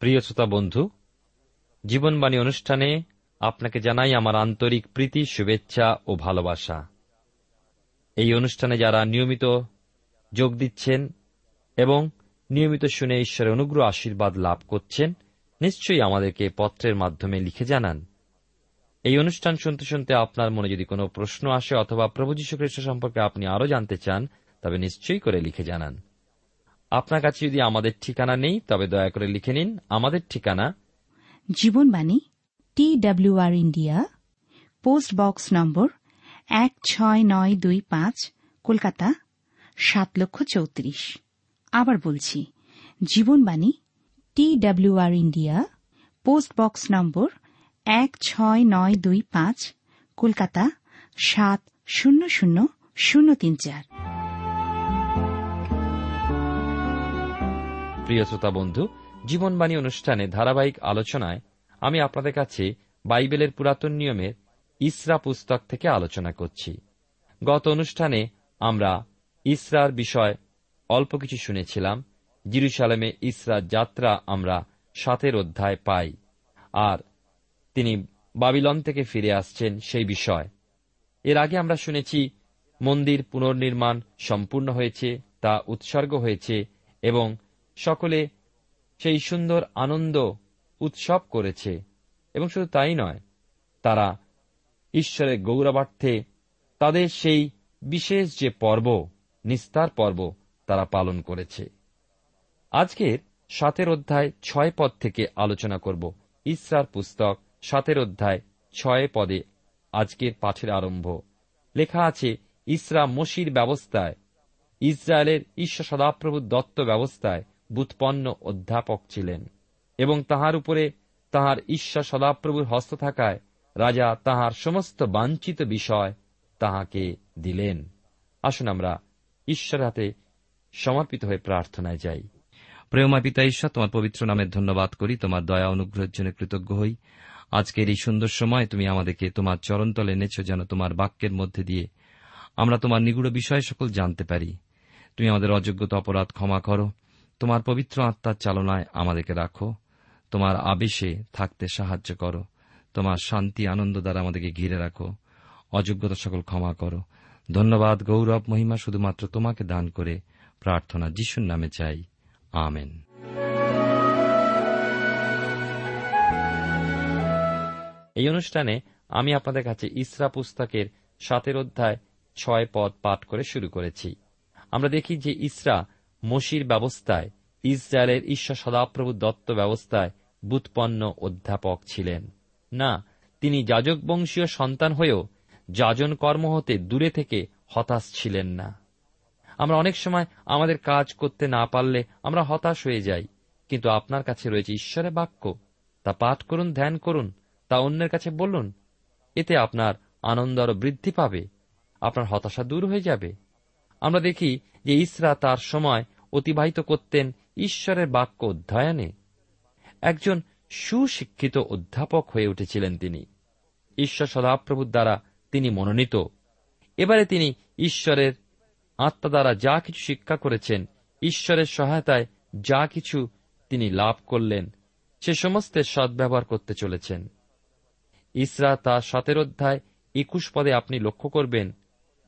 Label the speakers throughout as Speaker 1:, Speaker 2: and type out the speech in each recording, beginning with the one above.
Speaker 1: প্রিয় শ্রোতা বন্ধু জীবনবাণী অনুষ্ঠানে আপনাকে জানাই আমার আন্তরিক প্রীতি, শুভেচ্ছা ও ভালোবাসা। এই অনুষ্ঠানে যারা নিয়মিত যোগ দিচ্ছেন এবং নিয়মিত শুনে ঈশ্বরের অনুগ্রহ, আশীর্বাদ লাভ করছেন, নিশ্চয়ই আমাদেরকে পত্রের মাধ্যমে লিখে জানান। এই অনুষ্ঠান শুনতে শুনতে আপনার মনে যদি কোনো প্রশ্ন আসে অথবা প্রভু যীশু খ্রিস্ট সম্পর্কে আপনি আরও জানতে চান, তবে নিশ্চয়ই করে লিখে জানান। আপনার কাছে যদি আমাদের ঠিকানা নেই, তবে দয়া করে লিখে নিন। আমাদের ঠিকানা?
Speaker 2: Jibanbani T WR India post box number এক ছয় নয় দুই পাঁচ, কলকাতা, সাত লক্ষ চৌত্রিশ। আবার বলছি, Jibanbani T WR India post box number
Speaker 3: এক ছয় নয় দুই পাঁচ, কলকাতা, সাত শূন্য শূন্য শূন্য তিন চার।
Speaker 1: প্রিয় শ্রোতা বন্ধু, জীবনবাণী অনুষ্ঠানে ধারাবাহিক আলোচনায় আমি আপনাদের কাছে বাইবেলের পুরাতন নিয়মের ইসরা পুস্তক থেকে আলোচনা করছি। গত অনুষ্ঠানে আমরা ইসরার বিষয় অল্প কিছু শুনেছিলাম। জিরুসালামে ইসরার যাত্রা আমরা সাতের অধ্যায় পাই। আর তিনি বাবিলন থেকে ফিরে আসছেন সেই বিষয়। এর আগে আমরা শুনেছি, মন্দির পুনর্নির্মাণ সম্পূর্ণ হয়েছে, তা উৎসর্গ হয়েছে এবং সকলে সেই সুন্দর আনন্দ উৎসব করেছে। এবং শুধু তাই নয়, তারা ঈশ্বরের গৌরবার্থে তাদের সেই বিশেষ যে পর্ব, নিস্তার পর্ব তারা পালন করেছে। আজকের সাতের অধ্যায় ছয় পদ থেকে আলোচনা করব। ইসরার পুস্তক সাতের অধ্যায় ছয় পদে আজকের পাঠের আরম্ভ। লেখা আছে, ইসরা মসির ব্যবস্থায়, ইসরায়েলের ঈশ্বর সদাপ্রভু দত্ত ব্যবস্থায় বুৎপন্ন অধ্যাপক ছিলেন। এবং তাহার উপরে তাহার ঈশ্বর সদাপ্রভুর হস্ত থাকায় রাজা তাহার সমস্ত বাঞ্ছিত বিষয় তাহাকে দিলেন। আসুন আমরা ঈশ্বর হাতে সমর্পিত হয়ে প্রার্থনায় যাই। প্রেমা পিতা ঈশ্বর, তোমার পবিত্র নামের ধন্যবাদ করি, তোমার দয়া অনুগ্রহের জন্য কৃতজ্ঞ হই। আজকের এই সুন্দর সময় তুমি আমাদেরকে তোমার চরণতলে এনেছ যেন তোমার বাক্যের মধ্যে দিয়ে আমরা তোমার নিগুড় বিষয় সকল জানতে পারি। তুমি আমাদের অযোগ্যতা অপরাধ ক্ষমা করো, তোমার পবিত্র আত্মার চালনায় আমাদেরকে রাখো। তোমার আবেশে থাকতে সাহায্য করো। তোমার শান্তি, আনন্দ দ্বারা আমাদেরকে ঘিরে রাখো। অযোগ্যতা সকল ক্ষমা করো। ধন্যবাদ, গৌরব, মহিমা শুধুমাত্র তোমাকে দান করে প্রার্থনা যিশুর নামে চাই। আমেন। এই অনুষ্ঠানে আমি আপনাদের কাছে ইসরা পুস্তকের সাতের অধ্যায় ছয় পদ পাঠ করে শুরু করেছি। আমরা দেখি যে ইসরা মসির ব্যবস্থায় ইসরায়েলের ঈশ্বর সদাপ্রভু দত্ত ব্যবস্থায় বুৎপন্ন অধ্যাপক ছিলেন। না, তিনি যাজক বংশীয় সন্তান হয়েও যাজন কর্ম হতে দূরে থেকে হতাশ ছিলেন না। আমরা অনেক সময় আমাদের কাজ করতে না পারলে আমরা হতাশ হয়ে যাই, কিন্তু আপনার কাছে রয়েছে ঈশ্বরের বাক্য। তা পাঠ করুন, ধ্যান করুন, তা অন্যের কাছে বলুন। এতে আপনার আনন্দ আরও বৃদ্ধি পাবে, আপনার হতাশা দূর হয়ে যাবে। আমরা দেখি যে ইসরা তার সময় অতিবাহিত করতেন ঈশ্বরের বাক্য অধ্যয়নে একজন সুশিক্ষিত অধ্যাপক হয়ে উঠেছিলেন তিনি। ঈশ্বর সদাপ্রভুর দ্বারা তিনি মনোনীত। এবারে তিনি ঈশ্বরের আত্মা দ্বারা যা কিছু শিক্ষা করেছেন, ঈশ্বরের সহায়তায় যা কিছু তিনি লাভ করলেন, সে সমস্তের সদ্ব্যবহার করতে চলেছেন। ইসরা তা সতের অধ্যায় একুশ পদে আপনি লক্ষ্য করবেন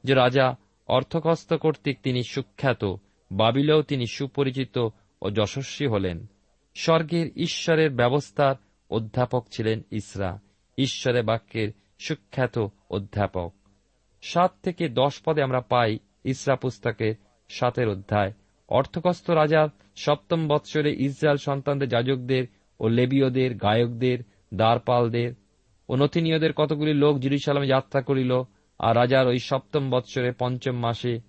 Speaker 1: যে রাজা অর্থকস্ত কর্তৃক তিনি সুখ্যাত, বাবিলেও তিনি সুপরিচিত ও যশস্বী হলেন। স্বর্গের ঈশ্বরের ব্যবস্থার অধ্যাপক ছিলেন ইসরা, ঈশ্বরের বাক্যের সুখ্যাত অধ্যাপক। সাত থেকে দশ পদে আমরা পাই ইসরা পুস্তকের সাতের অধ্যায়। অর্থকস্ত রাজার সপ্তম বৎসরে ইসরায়েল সন্তানদের যাজকদের ও লেবীয়দের, গায়কদের, দ্বারপালদের ও নথিনীয়দের কতগুলি লোক জিরুসালামে যাত্রা করিল আর রাজার ওই সপ্তম বৎসরে পঞ্চম মাসে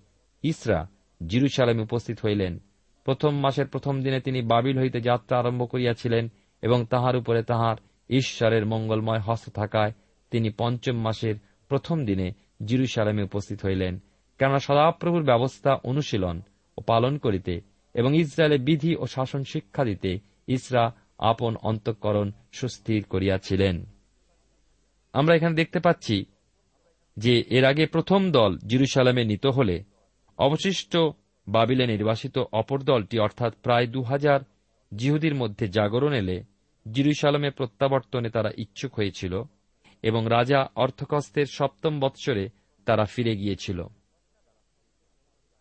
Speaker 1: ইসরা জিরুসালামে উপস্থিত হইলেন। প্রথম মাসের প্রথম দিনে তিনি বাবিল হইতে যাত্রা আরম্ভ করিয়াছিলেন এবং তাহার উপরে তাহার ঈশ্বরের মঙ্গলময় হস্ত থাকায় তিনি পঞ্চম মাসের প্রথম দিনে জিরুসালামে উপস্থিত হইলেন। কেননা সদাপ্রভুর ব্যবস্থা অনুশীলন ও পালন করিতে এবং ইসরায়েলের বিধি ও শাসন শিক্ষা দিতে ইসরা আপন অন্তঃকরণ সুস্থির করিয়াছিলেন। আমরা এখানে দেখতে পাচ্ছি যে এর আগে প্রথম দল জিরুসালামে নিত হলে অবশিষ্ট বাবিলে নির্বাসিত অপর দলটি, অর্থাৎ প্রায় দু হাজার জিহুদির মধ্যে জাগরণ এলে জিরুসালামে প্রত্যাবর্তনে তারা ইচ্ছুক হয়েছিল এবং রাজা অর্থকস্তের সপ্তম বৎসরে তারা ফিরে গিয়েছিল।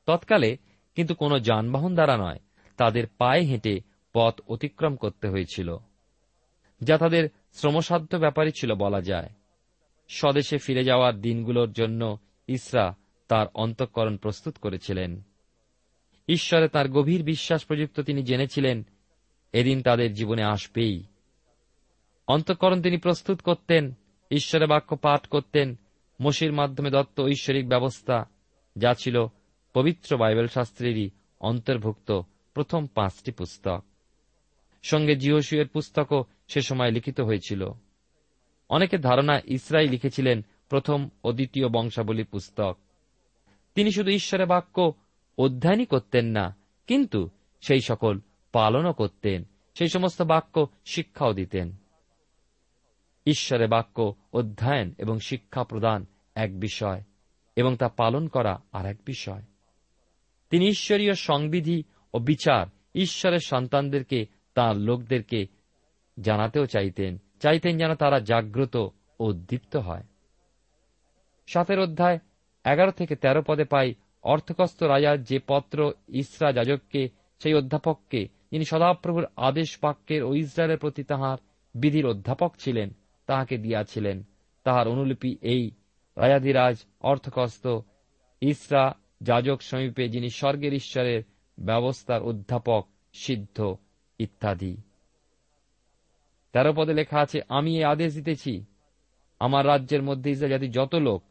Speaker 1: তৎকালে কিন্তু কোনো যানবাহন দ্বারা নয়, তাদের পায়ে হেঁটে পথ অতিক্রম করতে হয়েছিল, যা তাদের শ্রমসাধ্য ব্যাপারই ছিল বলা যায়। স্বদেশে ফিরে যাওয়ার দিনগুলোর জন্য ইসরা তার অন্তঃকরণ প্রস্তুত করেছিলেন। ঈশ্বরে তার গভীর বিশ্বাস প্রযুক্ত তিনি জেনেছিলেন, এদিন তাদের জীবনে আসবেই। অন্তঃকরণ তিনি প্রস্তুত করতেন ঈশ্বরের বাক্য পাঠ করতেন, মসির মাধ্যমে দত্ত ঐশ্বরিক ব্যবস্থা, যা ছিল পবিত্র বাইবেল শাস্ত্রেরই অন্তর্ভুক্ত প্রথম পাঁচটি পুস্তক। সঙ্গে জিওসুয়ের পুস্তকও সে সময় লিখিত হয়েছিল। অনেকে ধারণা ইসরাই লিখেছিলেন প্রথম ও দ্বিতীয় বংশাবলী পুস্তক। তিনি শুধু ঈশ্বরের বাক্য অধ্যয়নই করতেন না, কিন্তু সেই সকল পালনও করতেন, সেই সমস্ত বাক্য শিক্ষাও দিতেন। ঈশ্বরের বাক্য, অধ্যয়ন এবং শিক্ষা প্রদান এক বিষয় এবং তা পালন করা আর এক বিষয়। তিনি ঈশ্বরীয় সংবিধি ও বিচার ঈশ্বরের সন্তানদেরকে, তাঁর লোকদেরকে জানাতেও চাইতেন চাইতেন যেন তারা জাগ্রত ও উদ্দীপ্ত হয়। সাতের অধ্যায় এগারো থেকে তেরো পদে পাই অর্থকস্ত রাজার যে পত্র ইসরা যাজককে, সেই অধ্যাপককে, যিনি সদাপ্রভুর আদেশ বাক্যের ও ইসরায়েলের প্রতি তাহার বিধির অধ্যাপক ছিলেন, তাহাকে দিয়াছিলেন। তাহার অনুলিপি এই, রাজাধিরাজ অর্থকস্ত ইসরা যাজক সমীপে যিনি স্বর্গের ঈশ্বরের ব্যবস্থার অধ্যাপক, সিদ্ধ, ইত্যাদি। তেরো পদে লেখা আছে, আমি এই আদেশ দিতেছি। আমার রাজ্যের মধ্যে ইসরা জাতি যত লোক,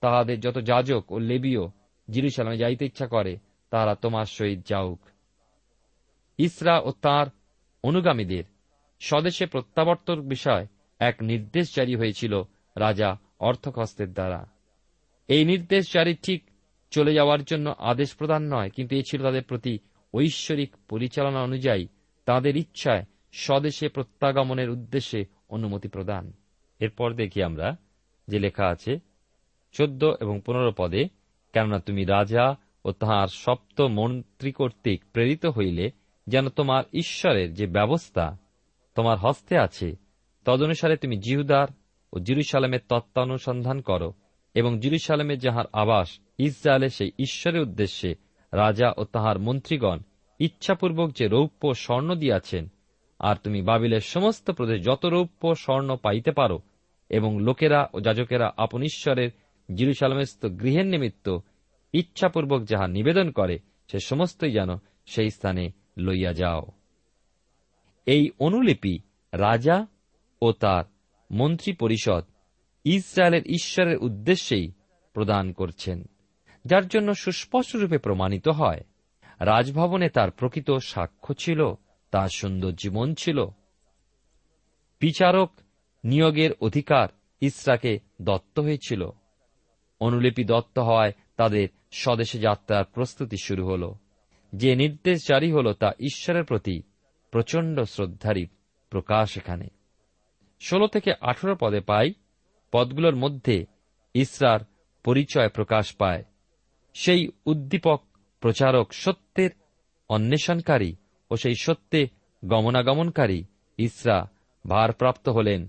Speaker 1: তাহাদের যত যাজক ও লেবীয় জিরুসালামে যাইতে ইচ্ছা করে, তাহারা তোমার সহিত যাউক। ইসরা ও তাঁর অনুগামীদের স্বদেশে প্রত্যাবর্তন বিষয় এক নির্দেশ জারি হয়েছিল রাজা অর্থকস্তের দ্বারা। এই নির্দেশ জারি ঠিক চলে যাওয়ার জন্য আদেশ প্রদান নয়, কিন্তু এ ছিল তাদের প্রতি ঐশ্বরিক পরিচালনা অনুযায়ী তাদের ইচ্ছায় স্বদেশে প্রত্যাগমনের উদ্দেশ্যে অনুমতি প্রদান। এরপর দেখি আমরা যে লেখা আছে, চোদ্দ এবং পনেরো পদে কেননা তুমি রাজা ও তাহার সপ্ত মন্ত্রী কর্তৃক প্রেরিত হইলে যেন তোমার ঈশ্বরের যে ব্যবস্থা তোমার হস্তে আছে, তদনুসারে তুমি জিহুদার ও জিরুসালামের তত্ত্বানুসন্ধান করো এবং জিরুসালামের যাহার আবাস ইসরায়েলের সেই ঈশ্বরের উদ্দেশ্যে রাজা ও তাহার মন্ত্রীগণ ইচ্ছাপূর্বক যে রৌপ্য স্বর্ণ দিয়াছেন, আর তুমি বাবিলের সমস্ত প্রদেশ যত রৌপ্য স্বর্ণ পাইতে পারো এবং লোকেরা ও যাজকেরা আপন ঈশ্বরের জিরুসালামেস্ত গৃহের নিমিত্ত ইচ্ছাপূর্বক যাহা নিবেদন করে, সে সমস্তই যেন সেই স্থানে লইয়া যাও। এই অনুলিপি রাজা ও তার মন্ত্রী পরিষদ ইসরায়েলের ঈশ্বরের উদ্দেশ্যেই প্রদান করছেন, যার জন্য সুস্পষ্টরূপে প্রমাণিত হয়। রাজভবনে তার প্রকৃত সাক্ষ্য ছিল, তার সুন্দর জীবন ছিল। বিচারক নিয়োগের অধিকার ইসরাকে দত্ত হয়েছিল। অনুলিপি দত্ত হওয়ায় তাদের স্বদেশে যাত্রার প্রস্তুতি শুরু হল। যে নির্দেশ জারি হল, তা ঈশ্বরের প্রতি প্রচণ্ড শ্রদ্ধারই প্রকাশ এখানে। ষোলো থেকে আঠেরো পদে পাই, পদগুলোর মধ্যে ইসরার পরিচয় প্রকাশ পায়। সেই উদ্দীপক প্রচারক সত্যের অন্বেষণকারী ও সেই সত্যে গমনাগমনকারী ইসরা ভারপ্রাপ্ত হলেন।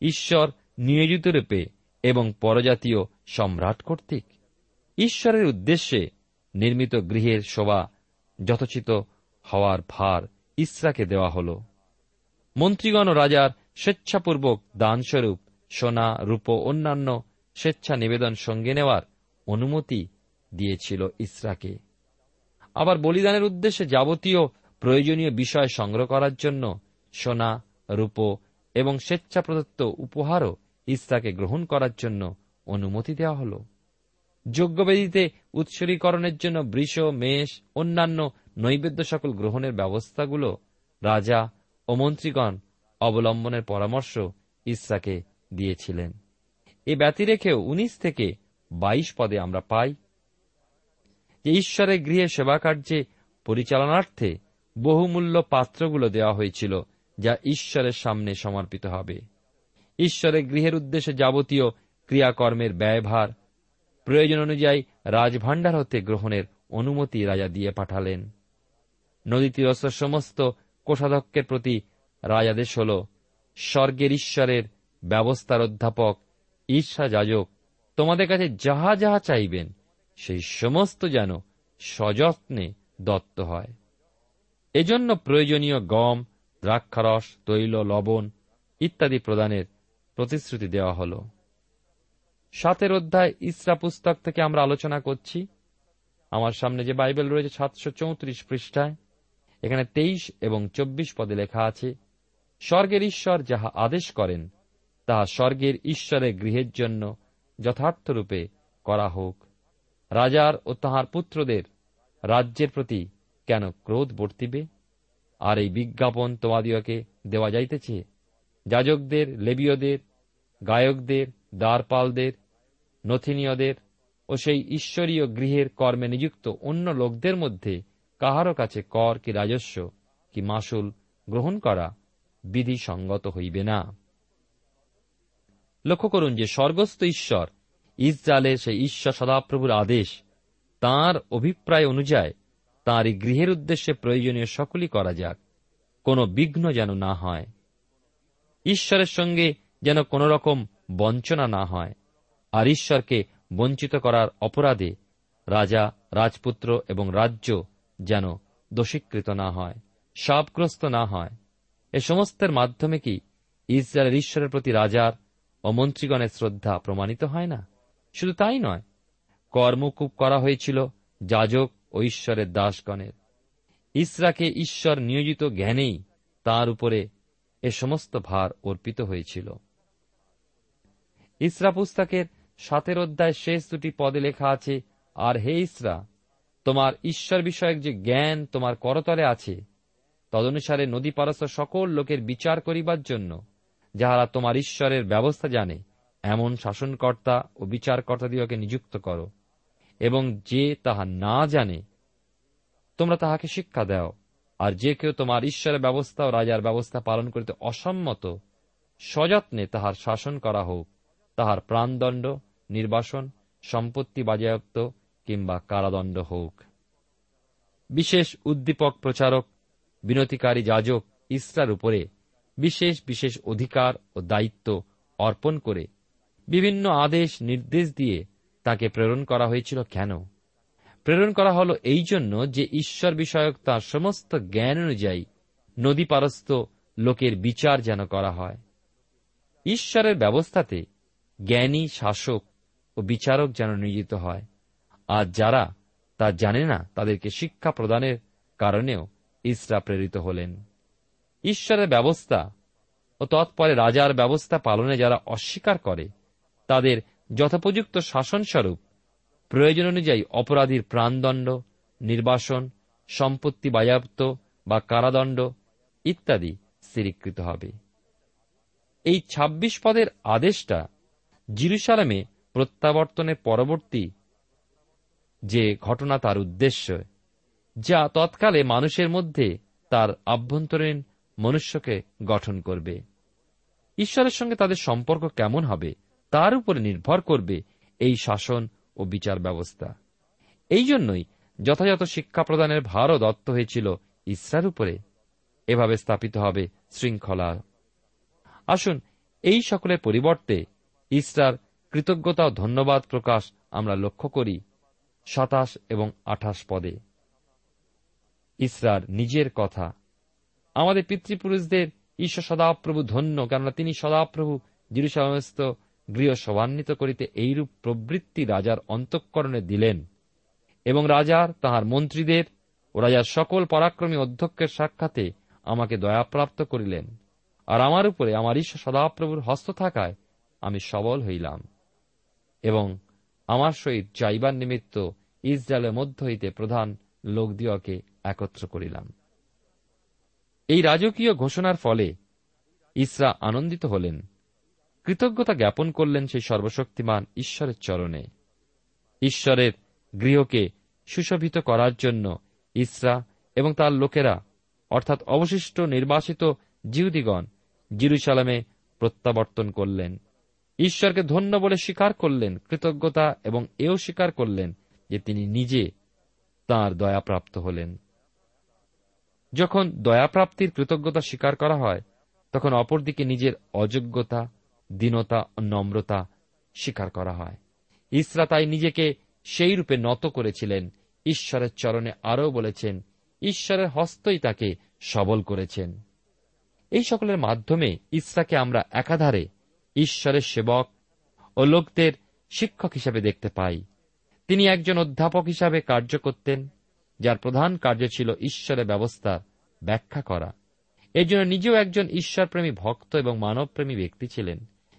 Speaker 1: ঈশ্বর নিয়োজিত রূপে এবং পরজাতীয় সম্রাট কর্তৃক। ঈশ্বরের উদ্দেশ্যে নির্মিত গৃহের শোভা যথোচিত হওয়ার ভার ইসরাকে দেওয়া হল। মন্ত্রীগণ রাজার স্বেচ্ছাপূর্বক দানস্বরূপ সোনা, রূপ, অন্যান্য স্বেচ্ছা নিবেদন সঙ্গে নেওয়ার অনুমতি দিয়েছিল ইসরাকে। আবার বলিদানের উদ্দেশ্যে যাবতীয় প্রয়োজনীয় বিষয় সংগ্রহ করার জন্য সোনা, রূপ এবং স্বেচ্ছা প্রদত্ত উপহারও ইসরাকে গ্রহণ করার জন্য অনুমতি দেওয়া হল। যজ্ঞবেদীতে উৎসর্গীকরণের জন্য বৃষ, মেষ, অন্যান্য নৈবেদ্য সকল গ্রহণের ব্যবস্থাগুলো রাজা ও মন্ত্রীগণ অবলম্বনের পরামর্শ ইসরাকে দিয়েছিলেন। এ ব্যতি রেখেও উনিশ থেকে বাইশ পদে আমরা পাই যে ঈশ্বরের গৃহে সেবা কার্যে পরিচালনার্থে বহুমূল্য পাত্রগুলো দেওয়া হয়েছিল, যা ঈশ্বরের সামনে সমর্পিত হবে। ঈশ্বরের গৃহের উদ্দেশ্যে যাবতীয় ক্রিয়াকর্মের ব্যয়ভার। প্রয়োজন অনুযায়ী রাজভাণ্ডার হতে গ্রহণের অনুমতি রাজা দিয়ে পাঠালেন। নদী তীরস্থ সমস্ত কোষাধ্যক্ষের প্রতি রাজাদেশ হল স্বর্গের ঈশ্বরের ব্যবস্থার অধ্যাপক ঈর্ষা যাজক, তোমাদের কাছে যাহা যাহা চাইবেন, সেই সমস্ত যেন সযত্নে দত্ত হয়। এজন্য প্রয়োজনীয় গম, দ্রাক্ষারস, তৈল, লবণ ইত্যাদি প্রদানের প্রতিশ্রুতি দেওয়া হল। সাতের অধ্যায় ইসরা পুস্তক থেকে আমরা আলোচনা করছি। আমার সামনে যে বাইবেল রয়েছে সাতশো চৌত্রিশ পৃষ্ঠায়, এখানে তেইশ এবং চব্বিশ পদে লেখা আছে, স্বর্গের ঈশ্বর যাহা আদেশ করেন, তাহা স্বর্গের ঈশ্বরের গৃহের জন্য যথার্থরূপে করা হোক। রাজার ও তাহার পুত্রদের রাজ্যের প্রতি কেন ক্রোধ বর্তিবে? আর এই বিজ্ঞাপন তোমাদিওকে দেওয়া যাইতেছে? যাজকদের, লেবীয়দের, গায়কদের, দ্বারপালদের নথিনীয়দের ও সেই ঈশ্বরীয় গৃহের কর্মে নিযুক্ত অন্য লোকদের মধ্যে কাহারও কাছে কর কি রাজস্ব, কি মাসুল গ্রহণ করা বিধি সঙ্গত হইবে না। লক্ষ্য করুন যে স্বর্গস্থ ঈশ্বর ইসরায়েলের সেই ঈশ্বর সদাপ্রভুর আদেশ, তার অভিপ্রায় অনুযায়ী তাঁর এই গৃহের উদ্দেশ্যে প্রয়োজনীয় সকলই করা যাক, কোনো বিঘ্ন যেন না হয়। ঈশ্বরের সঙ্গে যেন কোন রকম বঞ্চনা না হয়। আর ঈশ্বরকে বঞ্চিত করার অপরাধে রাজা, রাজপুত্র এবং রাজ্য যেন দোষীকৃত না হয়, সাপগ্রস্ত না হয়। এ সমস্তের মাধ্যমে কি ইসরায়েলের ঈশ্বরের প্রতি রাজার ও মন্ত্রীগণের শ্রদ্ধা প্রমাণিত হয় না? শুধু তাই নয়, কর্মকূপ করা হয়েছিল যাজক ও ঈশ্বরের দাসগণের। ইসরাকে ঈশ্বর নিয়োজিত জ্ঞানেই তার উপরে এ সমস্ত ভার অর্পিত হয়েছিল। ইসরা পুস্তকের সাতের অধ্যায় শেষ দুটি পদে লেখা আছে, আর হে ইসরা, তোমার ঈশ্বর বিষয়ক যে জ্ঞান তোমার করতলে আছে, তদনুসারে নদী পারস্য সকল লোকের বিচার করিবার জন্য, যাহারা তোমার ঈশ্বরের ব্যবস্থা জানে, এমন শাসনকর্তা ও বিচারকর্তা বিচারকর্তাদিগকে নিযুক্ত করো, এবং যে তাহা না জানে, তোমরা তাহাকে শিক্ষা দাও। আর যে কেউ তোমার ঈশ্বরের ব্যবস্থা ও রাজার ব্যবস্থা পালন করিতে অসম্মত, সযত্নে তাহার শাসন করা হোক। তাহার প্রাণদণ্ড, নির্বাসন, সম্পত্তি বাজেয়াপ্ত কিংবা কারাদণ্ড হোক বিশেষ উদ্দীপক প্রচারক, বিনতিকারী যাজক ইসরার উপরে বিশেষ বিশেষ অধিকার ও দায়িত্ব অর্পণ করে বিভিন্ন আদেশ, নির্দেশ দিয়ে তাকে প্রেরণ করা হয়েছিল কেন? প্রেরণ করা হল এই জন্য যে ঈশ্বর বিষয়ক তাঁর সমস্ত জ্ঞান অনুযায়ী নদী পারস্থ লোকের বিচার যেন করা হয়। ঈশ্বরের ব্যবস্থাতে জ্ঞানী, শাসক ও বিচারক যেন নিয়োজিত হয়। আর যারা তা জানে না, তাদেরকে শিক্ষা প্রদানের কারণেও ইসরা প্রেরিত হলেন। ঈশ্বরের ব্যবস্থা ও তৎপরে রাজার ব্যবস্থা পালনে যারা অস্বীকার করে, তাদের যথোপযুক্ত শাসনস্বরূপ প্রয়োজন অনুযায়ী অপরাধীর প্রাণদণ্ড, নির্বাসন, সম্পত্তি বায়াপ্ত বা কারাদণ্ড ইত্যাদি স্থিরীকৃত হবে। এই ২৬ পদের আদেশটা জিরুসালামে প্রত্যাবর্তনের পরবর্তী যে ঘটনা তার উদ্দেশ্য, যা তৎকালে মানুষের মধ্যে তার আভ্যন্তরীণ মনুষ্যকে গঠন করবে। ঈশ্বরের সঙ্গে তাদের সম্পর্ক কেমন হবে, তার উপরে নির্ভর করবে এই শাসন ও বিচার ব্যবস্থা। এই জন্যই যথাযথ শিক্ষা প্রদানের ভারও দত্ত হয়েছিল ইসরার উপরে। এভাবে স্থাপিত হবে শৃঙ্খলা। আসুন, এই সকলের পরিবর্তে ইসরার কৃতজ্ঞতা ও ধন্যবাদ প্রকাশ আমরা লক্ষ্য করি সাতাশ এবং আঠাশ পদে। ইসরার নিজের কথা। আমাদের পিতৃপুরুষদের ঈশ্বর সদাপ্রভু ধন্য, কেননা তিনি সদাপ্রভু জিরুসামস্ত গৃহ সভান্বিত করিতে এইরূপ প্রবৃত্তি রাজার অন্তঃকরণে দিলেন এবং রাজার তাহার মন্ত্রীদের ও রাজার সকল পরাক্রমী অধ্যক্ষের সাক্ষাতে আমাকে দয়াপ্রাপ্ত করিলেন। আর আমার উপরে, আমার ঈশ্বর সদাপ্রভুর হস্ত থাকায় আমি সবল হইলাম এবং আমার সহিত যাইবার নিমিত্ত ইসরায়েলের মধ্য হইতে প্রধান লোকদিওকে একত্র করিলাম। এই রাজকীয় ঘোষণার ফলে ইসরা আনন্দিত হলেন, কৃতজ্ঞতা জ্ঞাপন করলেন সেই সর্বশক্তিমান ঈশ্বরের চরণে। ঈশ্বরের গৃহকে সুশোভিত করার জন্য ইসরা এবং তার লোকেরা, অর্থাৎ অবশিষ্ট নির্বাসিত জিহুদিগণ, জিরুসালামে প্রত্যাবর্তন করলেন। ঈশ্বরকে ধন্য বলে স্বীকার করলেন, কৃতজ্ঞতা এবং এও স্বীকার করলেন যে তিনি নিজে তাঁর দয়াপ্রাপ্ত হলেন। যখন দয়াপ্রাপ্তির কৃতজ্ঞতা স্বীকার করা হয়, তখন অপরদিকে নিজের অযোগ্যতা, দীনতা, নম্রতা স্বীকার করা হয়। ইসরা তাই নিজেকে সেই রূপে নত করেছিলেন, ঈশ্বরের চরণে আরও বলেছেন, ঈশ্বরের হস্তই তাকে সবল করেছেন। এই সকলের মাধ্যমে ইসরাকে আমরা একাধারে ঈশ্বরের সেবক ও লোকদের শিক্ষক হিসাবে দেখতে পাই। তিনি একজন অধ্যাপক হিসাবে কার্য করতেন, যার প্রধান কার্য ছিল ঈশ্বরের ব্যবস্থা ব্যাখ্যা করা। এর জন্য নিজেও একজন ঈশ্বরপ্রেমী ভক্ত এবং মানবপ্রেমী ব্যক্তি ছিলেন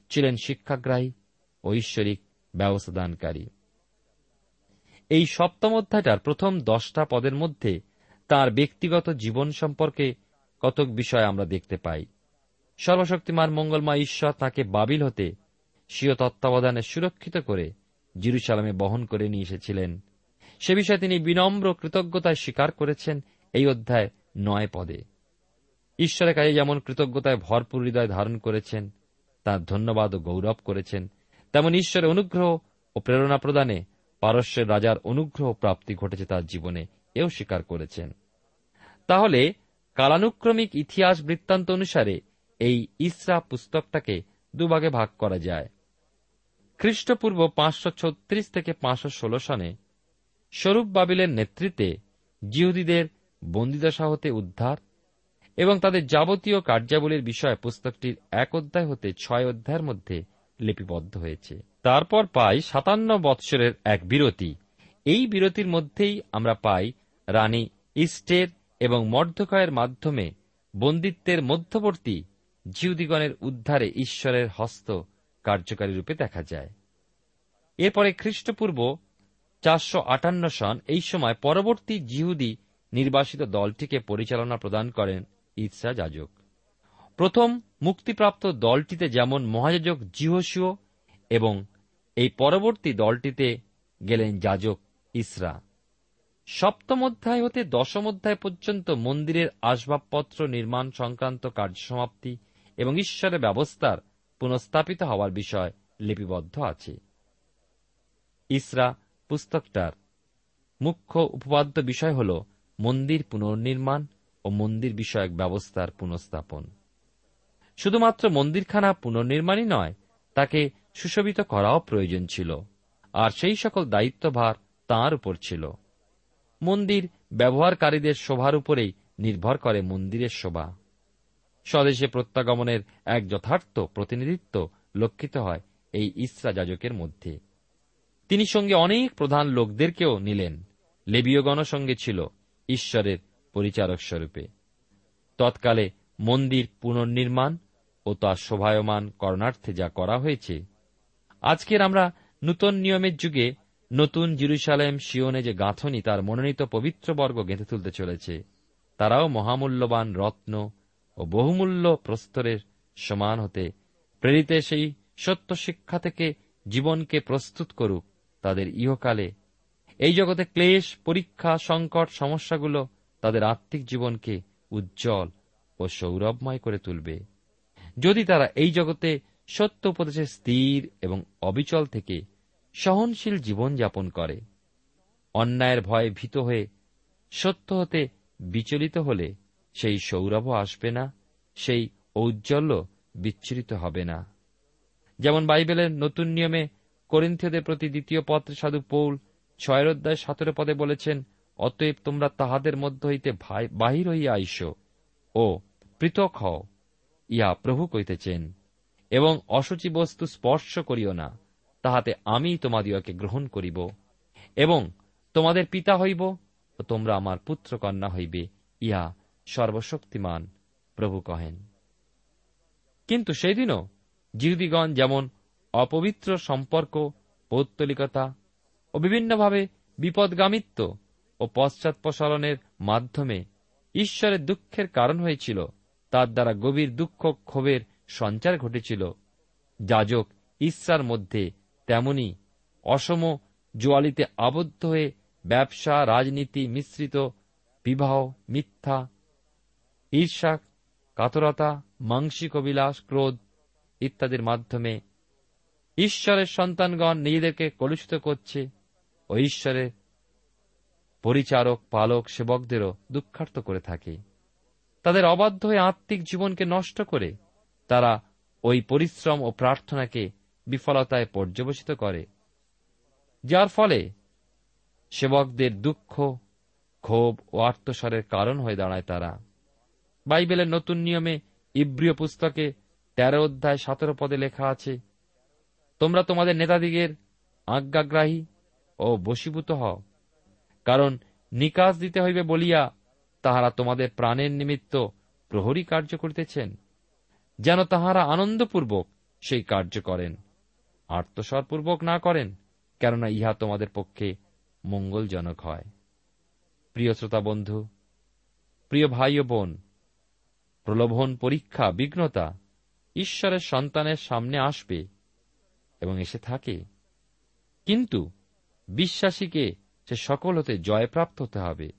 Speaker 1: ছিলেন শিক্ষাগ্রাহী ও ঈশ্বরিক ব্যবস্থাদানকারী। এই সপ্তম অধ্যায়টার প্রথম দশটা পদের মধ্যে তার ব্যক্তিগত জীবন সম্পর্কে কতক বিষয় আমরা দেখতে পাই। সর্বশক্তিমান মঙ্গলময় ঈশ্বর তাকে বাবিল হতে স্বীয় তত্ত্বাবধানে সুরক্ষিত করে জিরুসালামে বহন করে নিয়ে এসেছিলেন। সে বিষয়ে তিনি বিনম্র কৃতজ্ঞতায় স্বীকার করেছেন এই অধ্যায় নয় পদে। ঈশ্বরের কাজে যেমন কৃতজ্ঞতায় ভরপুর হৃদয় ধারণ করেছেন, তার ধন্যবাদ ও গৌরব করেছেন, তেমন ঈশ্বরের অনুগ্রহ ও প্রেরণা প্রদানে পারস্যের রাজার অনুগ্রহ প্রাপ্তি ঘটেছে তার জীবনে, এও স্বীকার করেছেন। তাহলে কালানুক্রমিক ইতিহাস বৃত্তান্ত অনুসারে এই ইসরা পুস্তকটাকে দুভাগে ভাগ করা যায়। খ্রিস্টপূর্ব পাঁচশো ছত্রিশ থেকে পাঁচশো ষোলো সনে স্বরূপ বাবিলের নেতৃত্বে জিহুদীদের বন্দিদশা হতে উদ্ধার এবং তাদের যাবতীয় কার্যাবলীর বিষয়ে পুস্তকটির এক অধ্যায় হতে ছয় অধ্যায়ের মধ্যে লিপিবদ্ধ হয়েছে। তারপর পাই সাতান্ন বৎসরের এক বিরতি। এই বিরতির মধ্যেই আমরা পাই রানী ইস্টের এবং মর্ধকয়ের মাধ্যমে বন্দিত্বের মধ্যবর্তী জিউদিগণের উদ্ধারে ঈশ্বরের হস্ত কার্যকারী রূপে দেখা যায়। এরপরে খ্রিস্টপূর্ব চারশো আটান্ন সন এই সময় পরবর্তী জিহুদি নির্বাসিত দলটিকে পরিচালনা প্রদান করেন ইসরা যাজক। প্রথম মুক্তিপ্রাপ্ত দলটিতে যেমন মহাযাজক জিহসিও এবং এই পরবর্তী দলটিতে গেলেন যাজক ইসরা। সপ্তম অধ্যায় হতে দশম অধ্যায় পর্যন্ত মন্দিরের আসবাবপত্র নির্মাণ সংক্রান্ত কার্য সমাপ্তি এবং ঈশ্বরের ব্যবস্থার পুনঃস্থাপিত হওয়ার বিষয় লিপিবদ্ধ আছে। ইসরা পুস্তকটার মুখ্য উপপাদ্য বিষয় হল মন্দির পুনর্নির্মাণ ও মন্দির বিষয়ক ব্যবস্থার পুনঃস্থাপন। শুধুমাত্র মন্দিরখানা পুনর্নির্মাণই নয়, তাকে সুশোভিত করাও প্রয়োজন ছিল, আর সেই সকল দায়িত্বভার তাঁর উপর ছিল। মন্দির ব্যবহারকারীদের শোভার উপরেই নির্ভর করে মন্দিরের শোভা। স্বদেশে প্রত্যাগমনের এক যথার্থ প্রতিনিধিত্ব লক্ষিত হয় এই ইসরা যাজকের মধ্যে। তিনি সঙ্গে অনেক প্রধান লোকদেরকেও নিলেন। লেবীয়গণ সঙ্গে ছিল ঈশ্বরের পরিচারক স্বরূপে। তৎকালে মন্দির পুনর্নির্মাণ ও তার শোভায়মান করণার্থে যা করা হয়েছে, আজকের আমরা নূতন নিয়মের যুগে নতুন জিরুসালেম শিওনে যে গাঁথনি তার মনোনীত পবিত্রবর্গ গেঁথে তুলতে চলেছে, তারাও মহামূল্যবান রত্ন ও বহুমূল্য প্রস্তরের সমান হতে প্রেরিতে সেই সত্য শিক্ষা থেকে জীবনকে প্রস্তুত করুক তাদের ইহকালে। এই জগতে ক্লেশ, পরীক্ষা, সংকট, সমস্যাগুলো তাদের আত্মিক জীবনকে উজ্জ্বল ও সৌরভময় করে তুলবে। যদি তারা এই জগতে সত্য উপদেশে স্থির এবং অবিচল থেকে সহনশীল জীবন যাপন করে, অন্যায়ের ভয়ে ভীত হয়ে সত্য হতে বিচলিত হলে সেই সৌরভ আসবে না, সেই ঔজ্জ্বল্য বিচ্ছুরিত হবে না। যেমন বাইবেলের নতুন নিয়মে করিন্থীয়দের প্রতি দ্বিতীয় পত্রে সাধু পৌল ছয়ের অধ্যায় সতেরো পদে বলেছেন, অতএব তোমরা তাহাদের মধ্য হইতে বাহির হইয়া আইস ও পৃথক হও, ইহা প্রভু কইতেছেন, এবং অসুচি বস্তু স্পর্শ করিও না, তাহাতে আমি তোমাদিওকে গ্রহণ করিব এবং তোমাদের পিতা হইব ও তোমরা আমার পুত্র কন্যা হইবে, ইহা সর্বশক্তিমান, প্রভু কহেন। কিন্তু সেদিনও জিহুদিগণ যেমন অপবিত্র সম্পর্ক, পৌত্তলিকতা ও বিভিন্নভাবে বিপদগামিত্ব ও পশ্চাৎপসরণের মাধ্যমে ঈশ্বরের দুঃখের কারণ হয়েছিল, তার দ্বারা গভীর দুঃখ ক্ষোভের সঞ্চার ঘটেছিল। যাজক ইসরার মধ্যে তেমনি অসম জোয়ালিতে আবদ্ধ হয়ে ব্যবসা, রাজনীতি, মিশ্রিত বিবাহ, মিথ্যা ঈর্ষা কাতরতা, মাংসিক অবিলাস ক্রোধ ইত্যাদির মাধ্যমে ঈশ্বরের সন্তানগণ নিজেদেরকে কলুষিত করছে ও ঈশ্বরের পরিচারক, পালক, সেবকদেরও দুঃখার্থ করে থাকে। তাদের অবাধ্য হয়ে আত্মিক জীবনকে নষ্ট করে তারা ওই পরিশ্রম ও প্রার্থনাকে বিফলতায় পর্যবেসিত করে। যার ফলে সেবকদের দুঃখ, ক্ষোভ ও আত্মস্বরের কারণ হয়ে দাঁড়ায় তারা। বাইবেলের নতুন নিয়মে ইব্রিয় পুস্তকে তেরো অধ্যায় সতেরো পদে লেখা আছে, তোমরা তোমাদের নেতাদিগের আজ্ঞাগ্রাহী ও বশীভূত হও, কারণ নিকাশ দিতে হইবে বলিয়া তাহারা তোমাদের প্রাণের নিমিত্ত প্রহরী কার্য করিতেছেন, যেন তাহারা আনন্দপূর্বক সেই কার্য করেন আত্মস্বরপূর্বক না করেন, কেননা ইহা তোমাদের পক্ষে মঙ্গলজনক হয়। প্রিয় শ্রোতা বন্ধু, প্রিয় ভাই ও বোন প্রলোভন, পরীক্ষা, বিঘ্নতা ঈশ্বরের সন্তানের সামনে আসবে এবং এসে থাকে। কিন্তু বিশ্বাসীকে সে সকল হতে জয়প্রাপ্ত হতে হবে।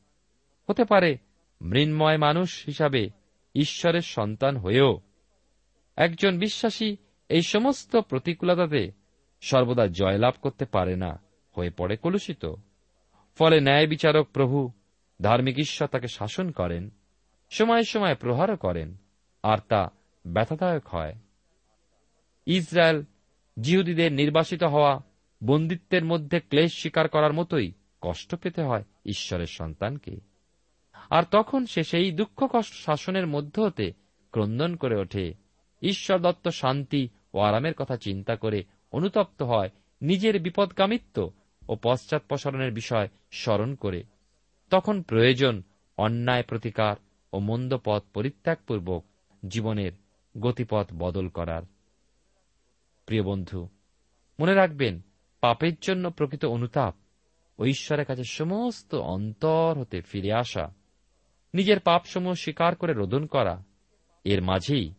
Speaker 1: হতে পারে মৃন্ময় মানুষ হিসাবে ঈশ্বরের সন্তান হয়েও একজন বিশ্বাসী এই সমস্ত প্রতিকূলতাতে সর্বদা জয়লাভ করতে পারে না, হয়ে পড়ে কলুষিত। ফলে ন্যায় বিচারক প্রভু ধার্মিক ঈশ্বর তাকে শাসন করেন। সময় সময় প্রহারও করেন, আর তা ব্যথাদায়ক হয়। ইসরায়েল জিহুদীদের নির্বাসিত হওয়া বন্দিত্বের মধ্যে ক্লেশ স্বীকার করার মতোই কষ্ট পেতে হয় ঈশ্বরের সন্তানকে। আর তখন সে সেই দুঃখ কষ্ট শাসনের মধ্য হতে ক্রন্দন করে ওঠে। ঈশ্বর দত্ত শান্তি ও আরামের কথা চিন্তা করে অনুতপ্ত হয়, নিজের বিপদগামিত্ব ও পশ্চাৎপসরণের বিষয় স্মরণ করে। তখন প্রয়োজন অন্যায় প্রতিকার ও মন্দ পথ পরিত্যাগপূর্বক জীবনের গতিপথ বদল করার। প্রিয় বন্ধু, মনে রাখবেন, পাপের জন্য প্রকৃত অনুতাপ ও ঈশ্বরের কাছে সমস্ত অন্তর হতে ফিরে আসা, নিজের পাপসমূহ স্বীকার করে রোদন করা, এর মাঝেই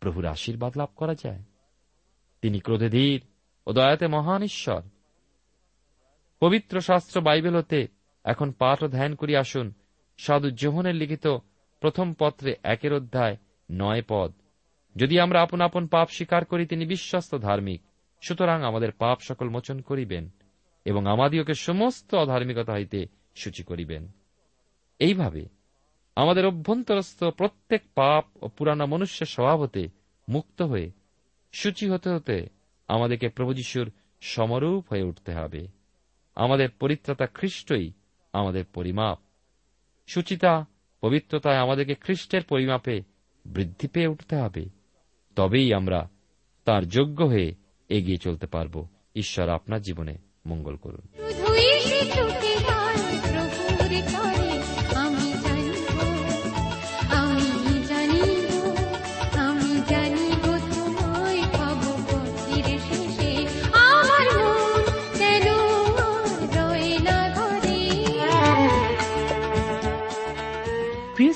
Speaker 1: প্রভুর আশীর্বাদ লাভ করা যায়। তিনি ক্রোধে ধীর ও দয়াতে মহান ঈশ্বর। পবিত্র শাস্ত্র বাইবেল হতে এখন পাঠ ও ধ্যান করি আসুন, সাধু জোহনের লিখিত প্রথম পত্রে একের অধ্যায় নয় পদ। যদি আমরা আপন আপন পাপ স্বীকার করি, তিনি বিশ্বস্ত ধার্মিক, সুতরাং আমাদের পাপ সকল মোচন করিবেন এবং আমাদিওকে সমস্ত অধার্মিকতা হইতে সূচি করিবেন। এইভাবে আমাদের অভ্যন্তরস্থ প্রত্যেক পাপ ও পুরানো মনুষ্যের স্বভাব হতে মুক্ত হয়ে সূচি হতে হতে আমাদেরকে প্রভু যিশুর সমরূপ হয়ে উঠতে হবে। আমাদের পরিত্রাতা খ্রিস্টই আমাদের পরিমাপ। সুচিতা পবিত্রতায় আমাদেরকে খ্রিস্টের পরিমাপে বৃদ্ধি পেয়ে উঠতে হবে। তবেই আমরা তার যোগ্য হয়ে এগিয়ে চলতে পারব। ঈশ্বর আপনার জীবনে মঙ্গল করুন।